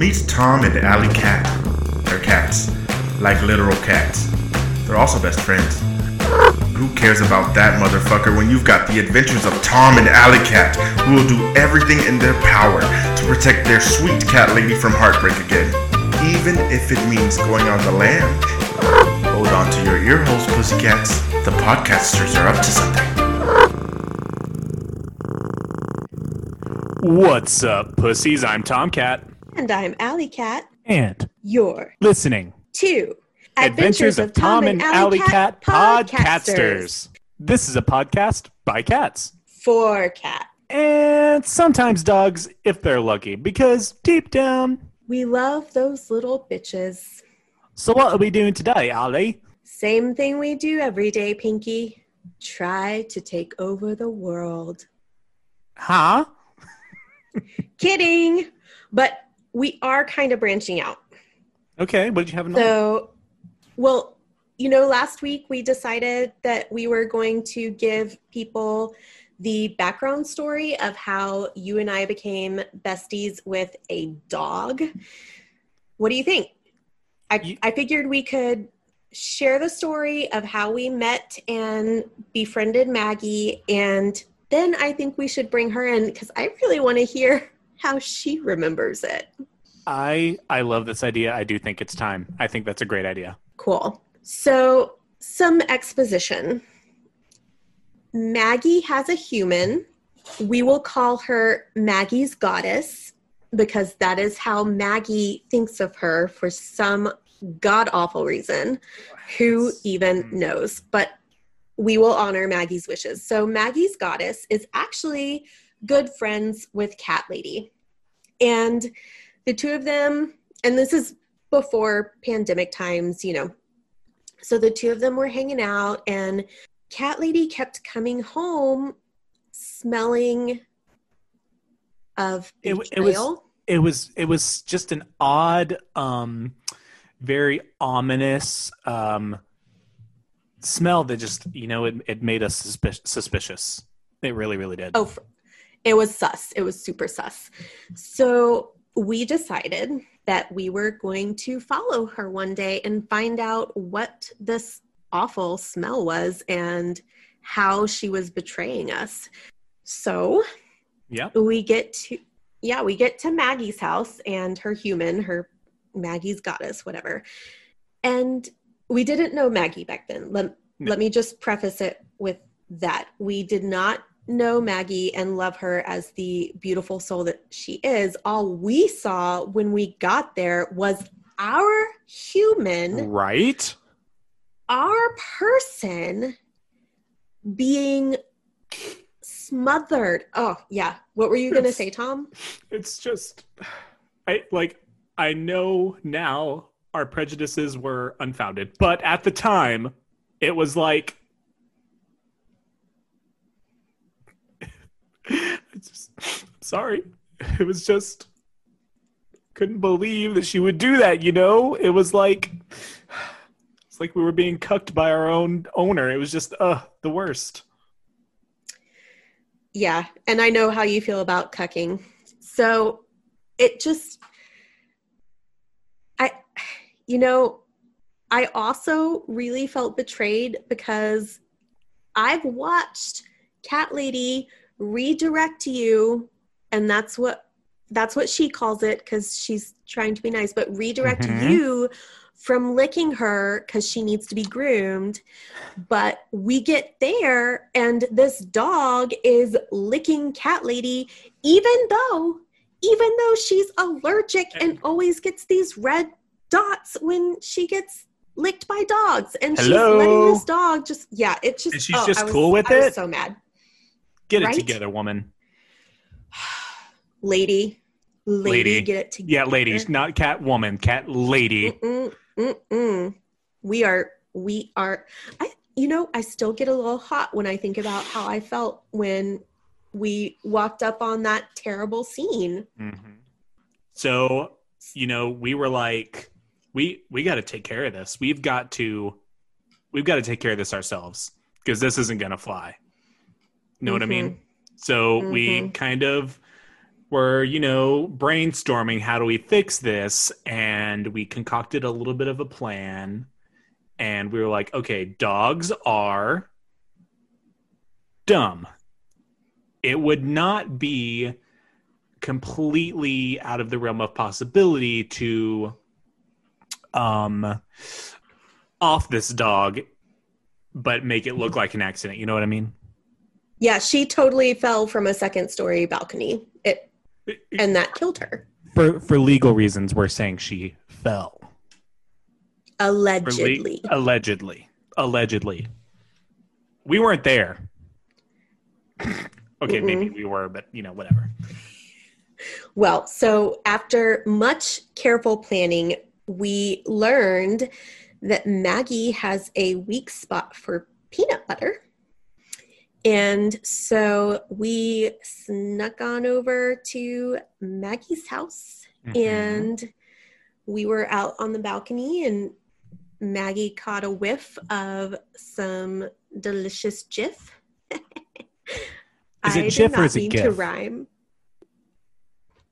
Meet Tom and Alley Cat. They're cats, like literal cats. They're also best friends. Who cares about that motherfucker when you've got the adventures of Tom and Alley Cat, who will do everything in their power to protect their sweet cat lady from heartbreak again, even if it means going on the lam. Hold on to your ear holes, pussycats. The podcasters are up to something. What's up, pussies? I'm Tomcat. And I'm Alley Cat. And You're listening. to Adventures of Tom and Alley Cat Podcasters. This is a podcast by cats. For cat. And sometimes dogs, if they're lucky, because deep down. We love those little bitches. So, what are we doing today, Alley? Same thing we do every day, Pinky. Try to take over the world. Huh? Kidding. But we are kind of branching out. Okay, what did you have in mind? So, well, you know, last week we decided that we were going to give people the background story of how you and I became besties with a dog. What do you think? I, You- I figured we could share the story of how we met and befriended Maggie. And then I think we should bring her in because I really want to hear how she remembers it. I I love this idea. I do think it's time. I think that's a great idea. Cool. So, some exposition. Maggie has a human. We will call her Maggie's goddess because that is how Maggie thinks of her for some god awful reason. Who even hmm. knows? But we will honor Maggie's wishes. So, Maggie's goddess is actually good friends with Cat Lady. And the two of them, and this is before pandemic times, you know. So the two of them were hanging out, and Cat Lady kept coming home smelling of It it was- it was it was just an odd um very ominous um smell that just you know it, it made us suspi- suspicious it really really did Oh, f- it was sus. It was super sus. So we decided that we were going to follow her one day and find out what this awful smell was and how she was betraying us. So yeah we get to yeah we get to maggie's house and her human her maggie's goddess whatever and we didn't know maggie back then let, No. let me just preface it with that we did not know maggie and love her as the beautiful soul that she is all we saw when we got there was our human right our person being smothered. Oh, yeah. What were you going to say, Tom? it's just i like i know now our prejudices were unfounded but at the time it was like it's just sorry it was just couldn't believe that she would do that you know it was like it's like we were being cucked by our own owner it was just uh the worst Yeah. And I know how you feel about cucking. So it just, I, you know, I also really felt betrayed because I've watched Cat Lady redirect you, and that's what that's what she calls it because she's trying to be nice, but redirect Mhm. you from licking her because she needs to be groomed. But we get there, and this dog is licking Cat Lady, even though, even though she's allergic and always gets these red dots when she gets licked by dogs, and she's letting this dog just yeah, it's just And she's oh, just I was- cool with I it? so mad, get it Right? together woman lady, lady, Lady. get it together. yeah ladies not cat woman cat lady Mm-mm, mm-mm. We are, we are. I, you know, I still get a little hot when I think about how I felt when we walked up on that terrible scene. Mm-hmm. So, you know, we were like, we we got to take care of this. We've got to, we've got to take care of this ourselves because this isn't gonna fly. Know what I mean? Mm-hmm. So we Mhm. kind of we're, you know, brainstorming how do we fix this? And we concocted a little bit of a plan. And we were like, okay, dogs are dumb. It would not be completely out of the realm of possibility to um off this dog but make it look like an accident you know what i mean Yeah, she totally fell from a second story balcony. It and that killed her. for for legal reasons we're saying she fell For le- Allegedly. allegedly allegedly we weren't there okay maybe we were but you know whatever Well, so after much careful planning, we learned that Maggie has a weak spot for peanut butter. And so we snuck on over to Maggie's house Mhm. and we were out on the balcony and Maggie caught a whiff of some delicious Jif. Is it I did Jif or is it mean to rhyme.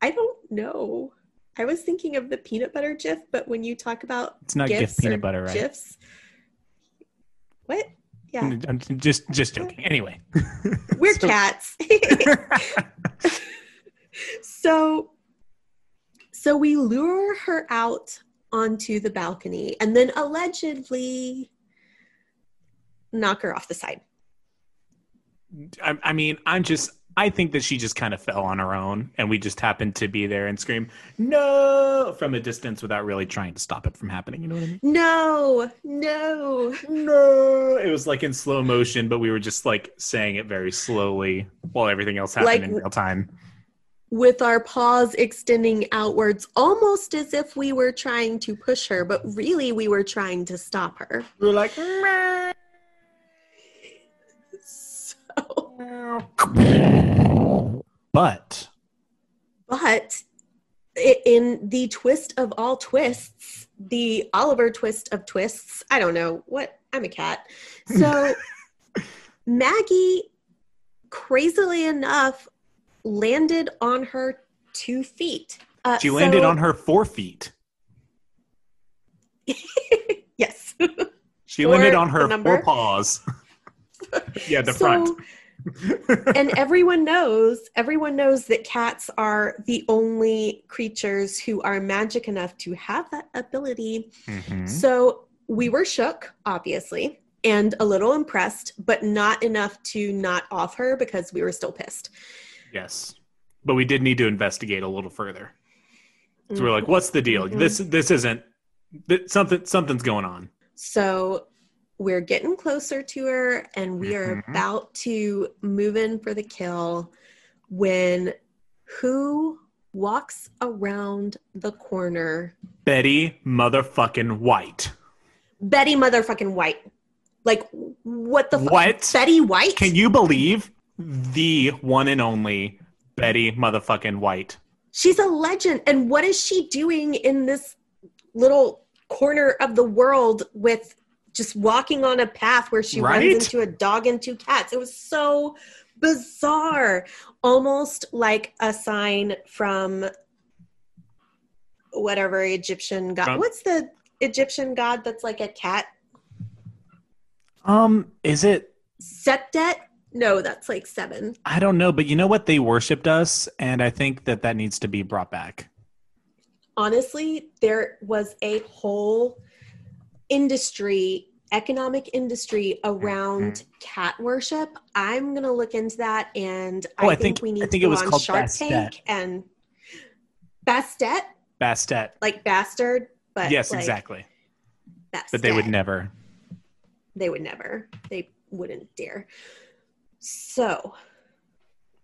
I don't know. I was thinking of the peanut butter Jif, but when you talk about it's not gifs gift peanut butter right Jifs, what? Yeah, i'm just just joking anyway we're So- cats. so so we lure her out onto the balcony and then allegedly knock her off the side I, I mean, I'm just. I think that she just kind of fell on her own, and we just happened to be there and scream "no" from a distance without really trying to stop it from happening. You know what I mean? no no No, it was like in slow motion, but we were just like saying it very slowly while everything else happened Like- in real time. with our paws extending outwards almost as if we were trying to push her but really we were trying to stop her We were like, "Meow." so but But in the twist of all twists, the Oliver twist of twists, I don't know what, I'm a cat. So Maggie, crazily enough, landed on her two feet. Uh, she landed so- on her four feet. Yes. She landed on her four paws. yeah, the So- front. And everyone knows, everyone knows that cats are the only creatures who are magic enough to have that ability. Mhm. So we were shook, obviously, and a little impressed, but not enough to not off her because we were still pissed. Yes, but we did need to investigate a little further. So we're Mhm. like, "What's the deal? Mhm. This this isn't th- something. Something's going on." So we're getting closer to her and we are Mhm. about to move in for the kill when who walks around the corner? Betty motherfucking White. Betty motherfucking White. Like what the fuck? What? Betty White? Can you believe the one and only Betty motherfucking White? She's a legend. And what is she doing in this little corner of the world with just walking on a path where she Right? runs into a dog and two cats? It was so bizarre. Almost like a sign from whatever Egyptian god. What's the Egyptian god that's like a cat? Um, is it? Septet? No, that's like seven. I don't know, but you know what? They worshipped us, and I think that that needs to be brought back. honestly, there was a whole industry, economic industry around Mm-hmm. cat worship. I'm gonna look into that, and Oh, I, I think, think- we need I think to it go was on called Shark Bastet. Tank and Bastet, Bastet. like bastard, but yes, like exactly. But they would never. They would never. They wouldn't dare. So,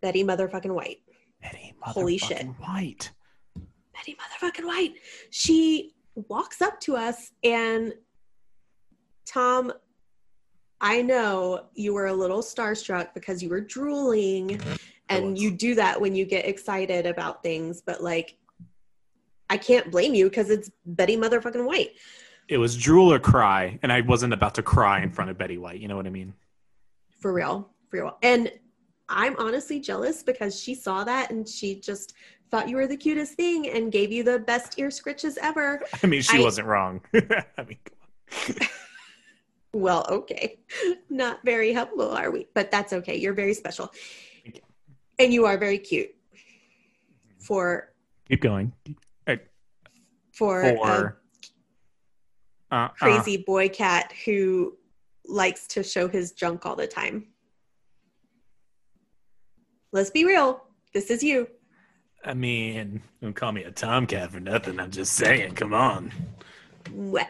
Betty motherfucking White. Betty Holy shit. White. Betty motherfucking White. She walks up to us and Tom, I know you were a little starstruck because you were drooling mm-hmm. and you do that when you get excited about things, but like I can't blame you because it's Betty motherfucking White. It was drool or cry, and I wasn't about to cry in front of Betty White. You know what I mean? For real. For real. And I'm honestly jealous because she saw that and she just thought you were the cutest thing and gave you the best ear scritches ever. I mean, she I- wasn't wrong. I mean, come on. Well, okay. Not very helpful, are we? But that's okay. You're very special. You. And you are very cute for keep going. for, a For uh, uh, crazy boy cat who likes to show his junk all the time. Let's be real. This is you. I mean, don't call me a tomcat for nothing. I'm just saying. Come on.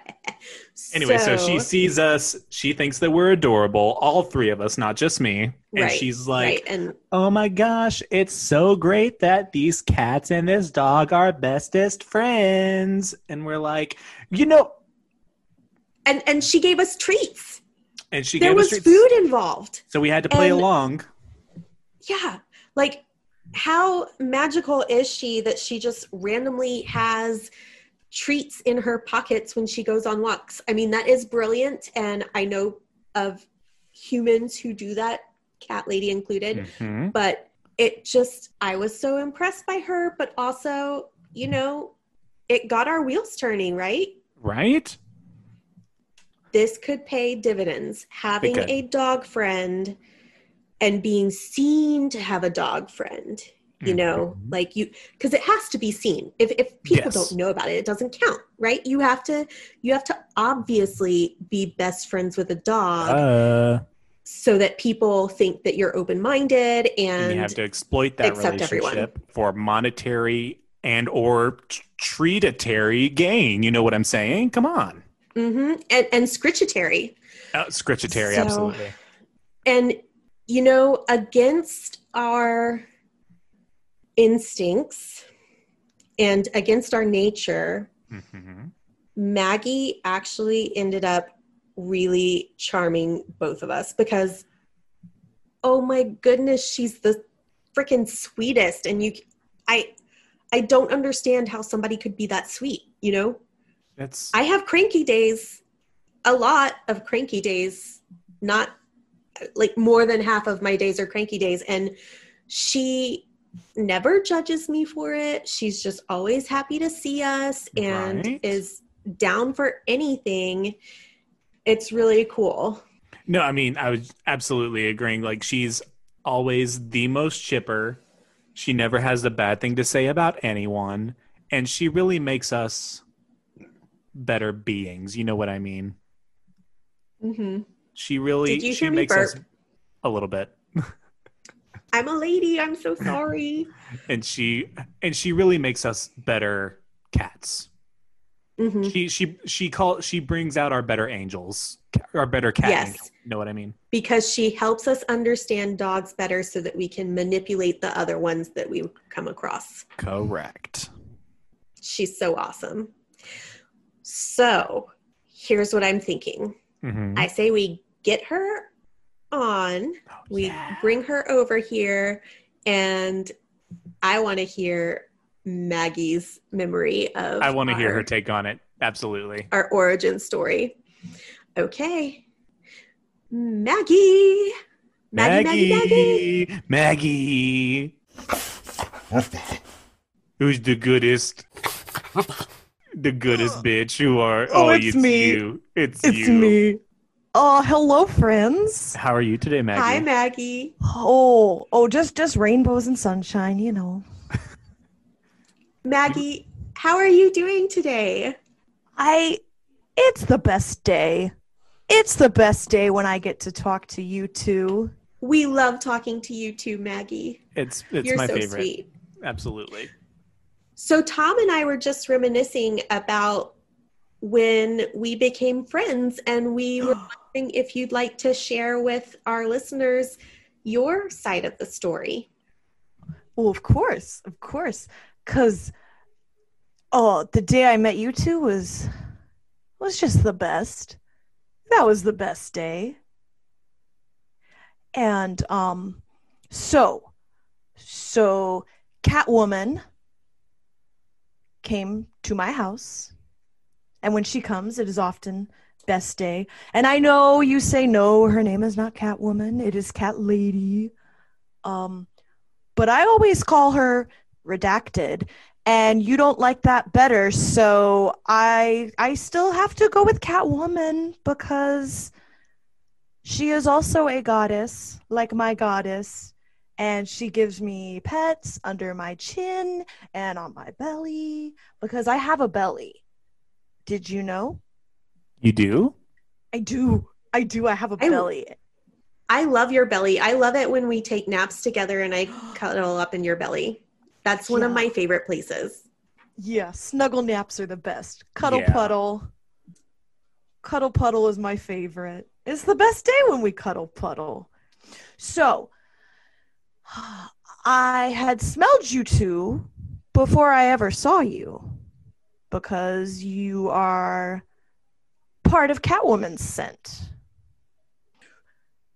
Anyway, so, she sees us. She thinks that we're adorable, all three of us, not just me. And Right, she's like, right, and "Oh my gosh, it's so great that these cats and this dog are bestest friends." And we're like, you know, and and she gave us treats. and she there gave was food involved. so we had to play and- along. Yeah. Like how magical is she that she just randomly has treats in her pockets when she goes on walks? I mean, that is brilliant and I know of humans who do that, cat lady included, Mhm. but it just I was so impressed by her, but also, you know, it got our wheels turning, right? Right? this could pay dividends. Having a dog friend and being seen to have a dog friend, you know, Mhm. like you, because it has to be seen. If if people Yes. don't know about it, it doesn't count, right? You have to you have to obviously be best friends with a dog Uh, so that people think that you're open minded and and you have to exploit that accept everyone. relationship for monetary and or t- treatatory gain. You know what I'm saying? Come on. mm-hmm. and and scritchetary. Uh, scritchetary, So- absolutely. and you know against our instincts and against our nature Mhm. maggie actually ended up really charming both of us because oh my goodness she's the freaking sweetest and you i i don't understand how somebody could be that sweet you know It's I have cranky days, a lot of cranky days, not like more than half of my days are cranky days. And she never judges me for it. She's just always happy to see us and Right. is down for anything. It's really cool. no, I mean, I was absolutely agreeing. Like she's always the most chipper. She never has a bad thing to say about anyone, and she really makes us better beings. You know what I mean? hmm She really Did you she hear me makes us a little bit. I'm a lady. I'm so sorry. and she and she really makes us better cats. hmm She she she call she brings out our better angels, our better cat Yes. angels. You know what I mean? Because she helps us understand dogs better so that we can manipulate the other ones that we come across. Correct. She's so awesome. So here's what I'm thinking. Mhm. I say we get her on, oh, we yeah. bring her over here, and I want to hear Maggie's memory of I want to hear her take on it. Absolutely. our origin story. Okay. Maggie. Maggie, Maggie, Maggie. Maggie. Who's the goodest? The goodest bitch. Who are? Oh, oh it's me. you. It's, It's you. me. Oh, hello, friends. How are you today, Maggie? Hi, Maggie. Oh, oh, just just rainbows and sunshine, you know. Maggie, how are you doing today? I, it's the best day. It's the best day when I get to talk to you two. We love talking to you too, Maggie. It's it's You're my so favorite. sweet. Absolutely. So Tom and I were just reminiscing about when we became friends, and we were wondering if you'd like to share with our listeners your side of the story. Well, of course, of course, because oh, the day I met you two was was just the best. That was the best day. And um, so so Catwoman came to my house, and when she comes, it is often best day. And I know you say no, her name is not Catwoman; it is Cat Lady. Um, but I always call her redacted, and you don't like that better, so I I still have to go with Catwoman because she is also a goddess, like my goddess, and she gives me pets under my chin and on my belly because I have a belly. Did you know? You do? I do. I do. I have a I- belly. I love your belly. I love it when we take naps together and I cuddle up in your belly. That's one of my favorite places. Yeah, snuggle naps are the best. Cuddle Yeah. puddle. Cuddle puddle is my favorite. It's the best day when we cuddle puddle. So, I had smelled you two before I ever saw you because you are part of Catwoman's scent.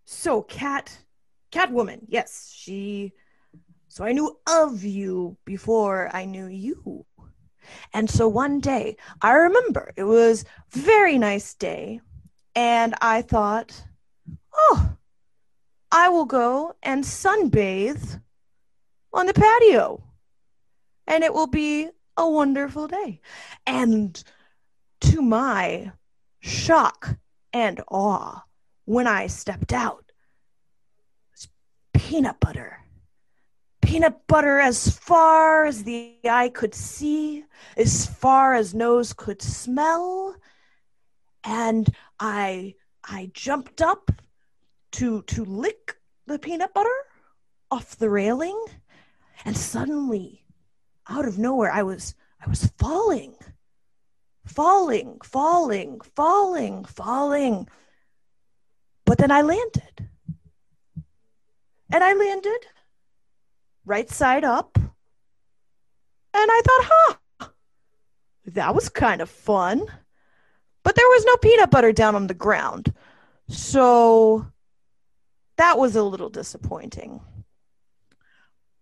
So, Cat, Catwoman, yes, she. So I knew of you before I knew you. And so one day, I remember it was very nice day, and I thought, oh, I will go and sunbathe on the patio, and it will be a wonderful day. And to my shock and awe, when I stepped out, was peanut butter peanut butter as far as the eye could see, as far as nose could smell. And I I jumped up to to lick the peanut butter off the railing, and suddenly, out of nowhere, I was I was falling. Falling, falling, falling, falling. But then I landed. And I landed right side up. And I thought, huh, that was kind of fun. But there was no peanut butter down on the ground. So that was a little disappointing.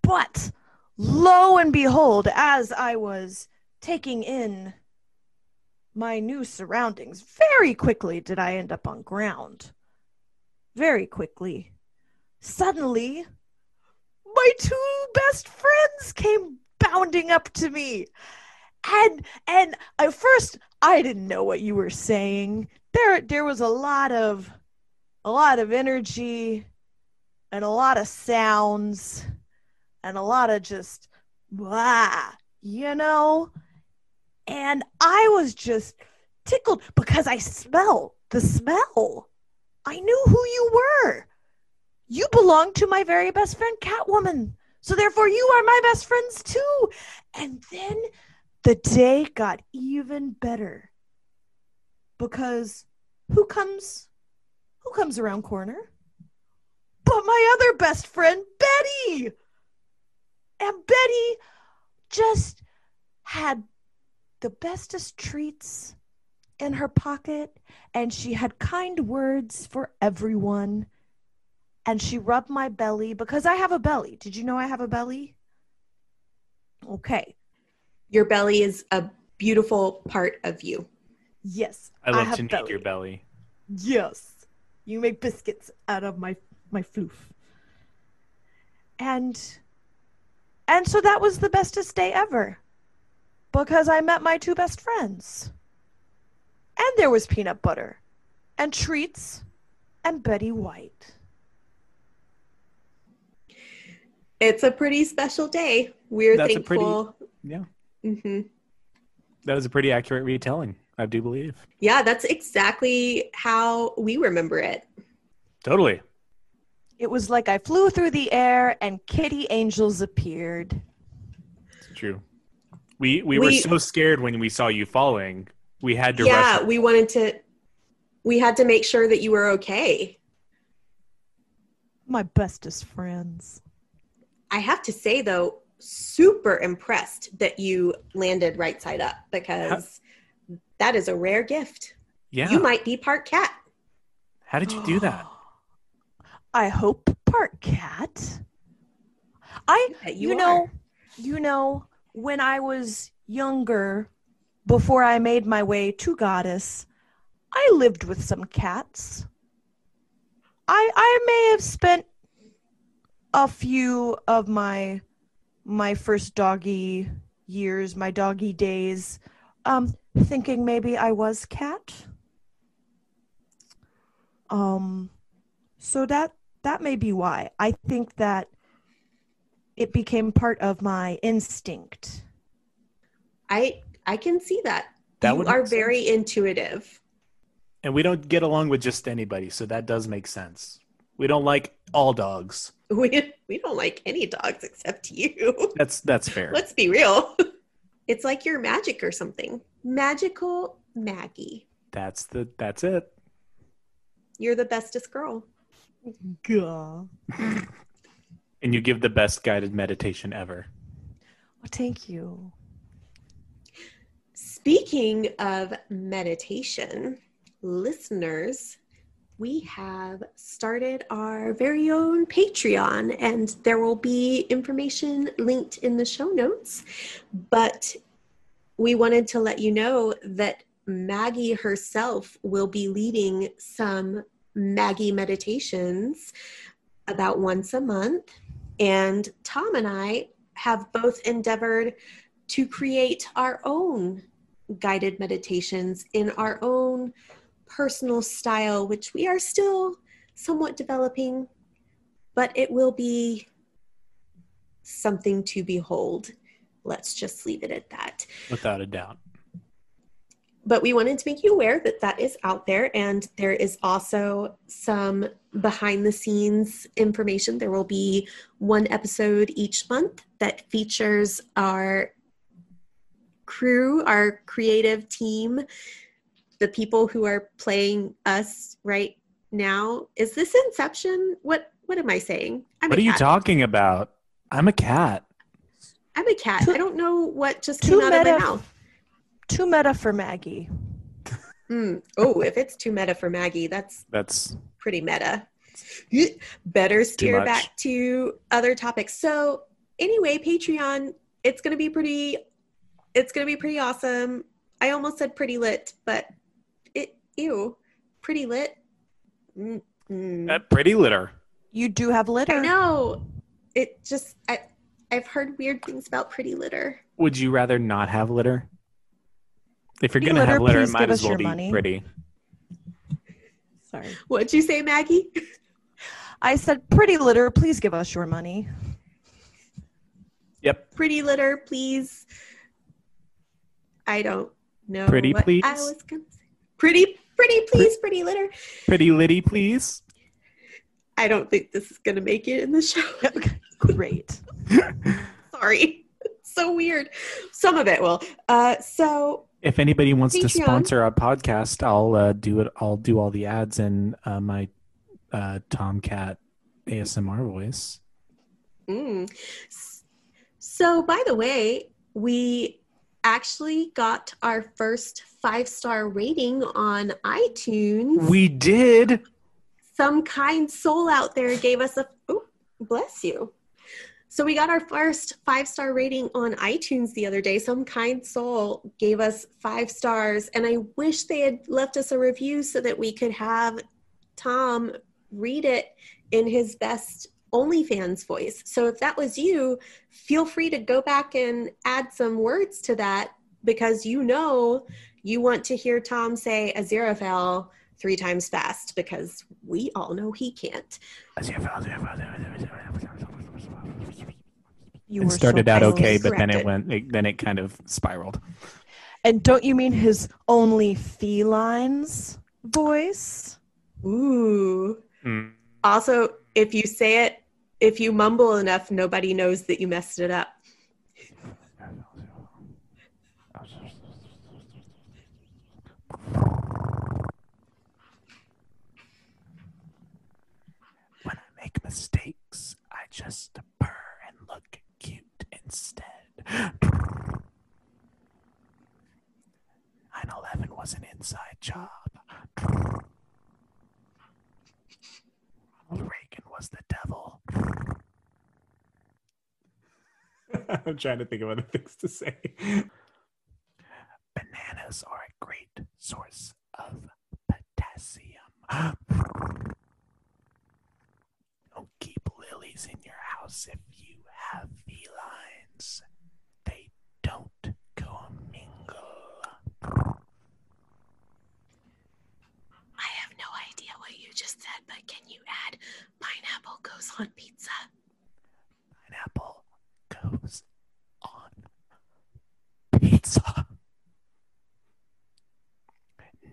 But lo and behold, as I was taking in my new surroundings, very quickly did I end up on ground. Very quickly. Suddenly, my two best friends came bounding up to me and and at first i didn't know what you were saying there there was a lot of a lot of energy and a lot of sounds and a lot of just blah you know and i was just tickled because i smell the smell i knew who you were you belong to my very best friend Catwoman. So therefore you are my best friends too. And then the day got even better. Because who comes who comes around corner? But my other best friend Betty. And Betty just had the bestest treats in her pocket and she had kind words for everyone and she rubbed my belly because I have a belly. Did you know I have a belly? Okay. Your belly is a beautiful part of you. Yes. I love have to knead your belly. Yes. You make biscuits out of my my floof. And and so that was the bestest day ever. Because I met my two best friends. And there was peanut butter and treats and Betty White. It's a pretty special day. We're That's a pretty- thankful. Yeah. hmm That was a pretty accurate retelling, I do believe. Yeah, that's exactly how we remember it. Totally. It was like I flew through the air and kitty angels appeared. It's true. We we were so scared when we saw you falling. We had to yeah, rush. we wanted to. We had to make sure that you were okay. My bestest friends. I have to say though, super impressed that you landed right side up because that is a rare gift. yeah. You might be part cat. How did you do that? I hope part cat. I Bet you, you know you know when I was younger before I made my way to goddess, I lived with some cats. I I may have spent a few of my my first doggy years, my doggy days, um, thinking maybe I was cat. Um, so that that may be why I think that it became part of my instinct. I I can see that. That you are make very intuitive. And we don't get along with just anybody, so that does make sense. We don't like all dogs. We we don't like any dogs except you. That's that's fair. Let's be real. It's like you're magic or something. Magical Maggie. That's the that's it. You're the bestest girl. Gah. And you give the best guided meditation ever. Well, thank you. Speaking of meditation, listeners, we have started our very own Patreon, and there will be information linked in the show notes. But we wanted to let you know that Maggie herself will be leading some Maggie meditations about once a month. And Tom and I have both endeavored to create our own guided meditations in our own personal style, which we are still somewhat developing, but it will be something to behold. Let's just leave it at that. Without a doubt. But we wanted to make you aware that that is out there, and there is also some behind the scenes information. There will be one episode each month that features our crew, our creative team, the people who are playing us right now. Is this Inception? What what am I saying? I'm what a are you talking about? I'm a cat. I'm a cat. I don't know what just too came out of my mouth. Too meta for Maggie. Mm. Oh, if it's too meta for Maggie, that's That's pretty meta. Better steer back to other topics. So anyway, Patreon, it's gonna be pretty it's gonna be pretty awesome. I almost said pretty lit, but it ew. Pretty lit. Mm, mm. that pretty litter. You do have litter. I know. It just I I've heard weird things about pretty litter. Would you rather not have litter? If you're gonna have litter, litter, it please might give as us well your be money. pretty. Sorry. What'd you say, Maggie? I said pretty litter, please give us your money. Yep. pretty litter, please. I don't know. Pretty what please? I was gonna say. Pretty, pretty please, pretty litter. Pretty litty, please. I don't think this is gonna make it in the show. Great. Sorry. It's so weird. Some of it will. Uh, so If anybody wants to sponsor our podcast, I'll uh, do it. I'll do all the ads in uh, my uh, Tomcat ASMR voice. Mm. So, by the way, we actually got our first five star rating on iTunes. We did. Some kind soul out there gave us a. Oh, bless you. So, we got our first five star rating on iTunes the other day. Some kind soul gave us five stars, and I wish they had left us a review so that we could have Tom read it in his best OnlyFans voice. So if that was you, feel free to go back and add some words to that because you know you want to hear Tom say Aziraphale three times fast because we all know he can't. You It were started so out okay, but then it went. It, then it kind of spiraled. And don't you mean his only felines voice? Ooh. Mm. Also, if you say it, if you mumble enough, nobody knows that you messed it up. When I make mistakes, I just purr and look instead. 9/11 was an inside job. Ronald Reagan was the devil. I'm trying to think of other things to say. Bananas are a great source of potassium. Don't keep lilies in your Because if you have felines, they don't commingle. I have no idea what you but can you add pineapple goes on pizza? Pineapple goes on pizza.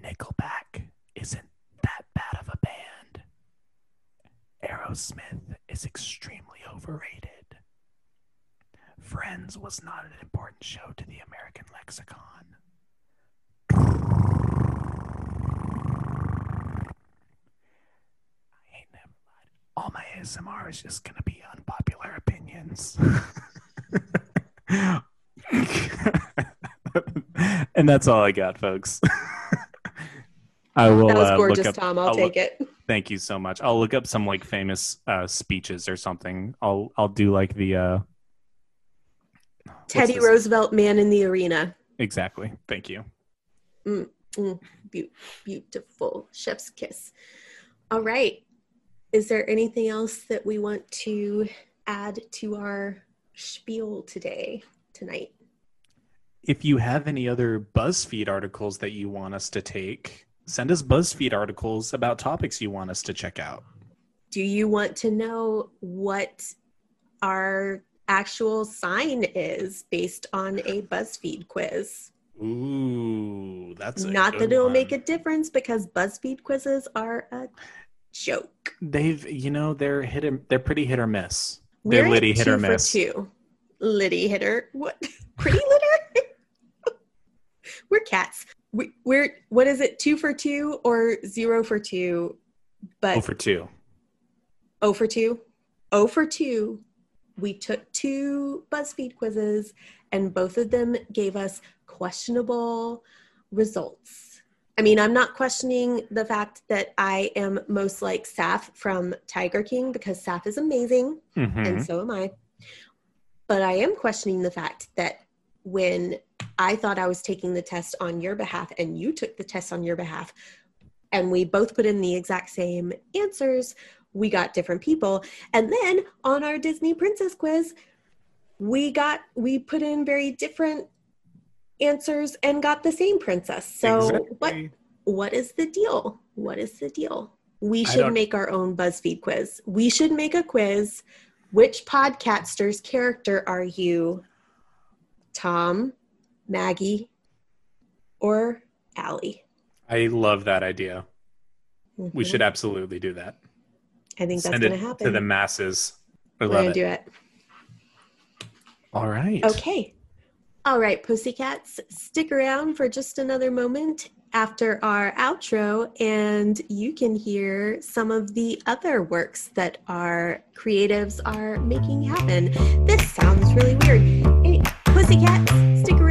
Nickelback isn't that bad of a band. Aerosmith is extremely overrated. Friends was not an important show to the American lexicon. I ain't never lied. All my ASMR is just gonna be unpopular opinions. and that's all I got, folks. I will That was uh, gorgeous, up. Tom. I'll, I'll take look- it. Thank you so much. I'll look up some like famous uh, speeches or something. I'll I'll do like the uh, Teddy? Roosevelt, Man in the Arena. Exactly. Thank you. Mm, Beau- beautiful chef's kiss. All right. Is there anything else that we want to add to our spiel today, tonight? If you have any other BuzzFeed articles that you want us to take, send us BuzzFeed articles about topics you want us to check out. Do you want to know what our actual sign is based on a BuzzFeed quiz? Ooh, that's Not that it'll one. make a difference because BuzzFeed quizzes are a joke. They've, you know, they're hit. Or, they're pretty hit or miss. We're They're Liddy hit or miss. two. Liddy hitter. What? Pretty litter? we're cats. We, we're what is it? Two for two or zero for two? But Oh for two. oh for two. Oh for two. We took two BuzzFeed quizzes, and both of them gave us questionable results. I mean, I'm not questioning the fact that I am most like Saff from Tiger King because Saff is amazing Mhm. and so am I. But I am questioning the fact that when I thought I was taking the test on your behalf and you took the test on your behalf, and we both put in the exact same answers, we got different people. And then on our Disney Princess quiz, we got we put in very different answers and got the same princess. So what what is the deal? What is the deal? We should make our own BuzzFeed quiz. We should make a quiz. Which podcasters character are you? Tom, Maggie, or Allie? I love that idea. We Mhm. should absolutely do that. I think that's going to happen. to the masses. I We're love going it. to do it. All right. Okay. All right, Pussycats, stick around for just another moment after our outro, and you can hear some of the other works that our creatives are making happen. This sounds really weird. Pussycats, stick around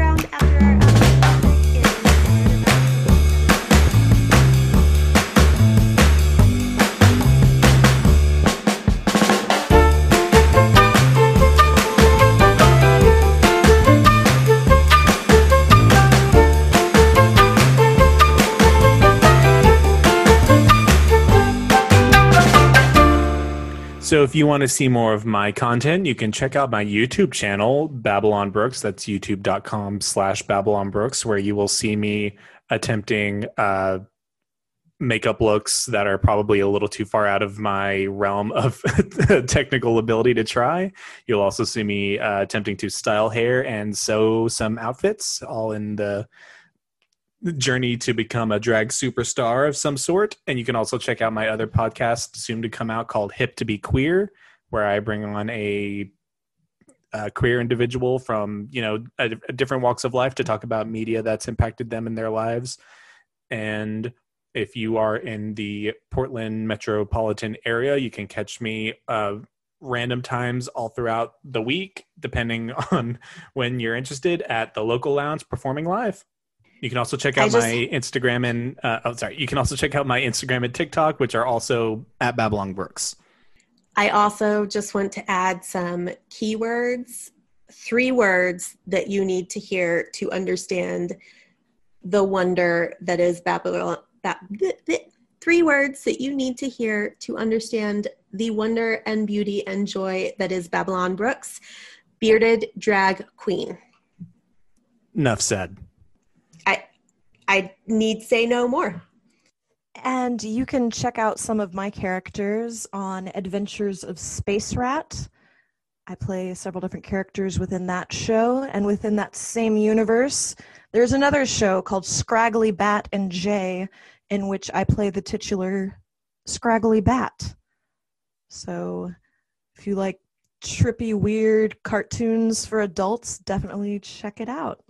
So if you want to see more of my content, you can check out my YouTube channel, Babylon Brooks. That's youtube.com slash Babylon Brooks, where you will see me attempting uh, makeup looks that are probably a little too far out of my realm of technical ability to try. You'll also see me uh, attempting to style hair and sew some outfits, all in the journey to become a drag superstar of some sort. And you can also check out my other podcast soon to come out called Hip to Be Queer, where I bring on a, a queer individual from you know a, a different walks of life to talk about media that's impacted them in their lives. And if you are in the Portland metropolitan area, you can catch me uh, random times all throughout the week, depending on when you're interested, at the local lounge performing live. You can also check out just- my Instagram and uh, oh, sorry. You can also check out my Instagram and TikTok, which are also at Babylon Brooks. I also just want to add some keywords, three words that you need to hear to understand the wonder that is Babylon. Ba- bleh, bleh. three words that you need to hear to understand the wonder and beauty and joy that is Babylon Brooks, bearded drag queen. Enough said. I need say no more. And you can check out some of my characters on Adventures of Space Rat. I play several different characters within that show, and within that same universe, there's another show called Scraggly Bat and Jay, in which I play the titular Scraggly Bat. So if you like trippy, weird cartoons for adults, definitely check it out.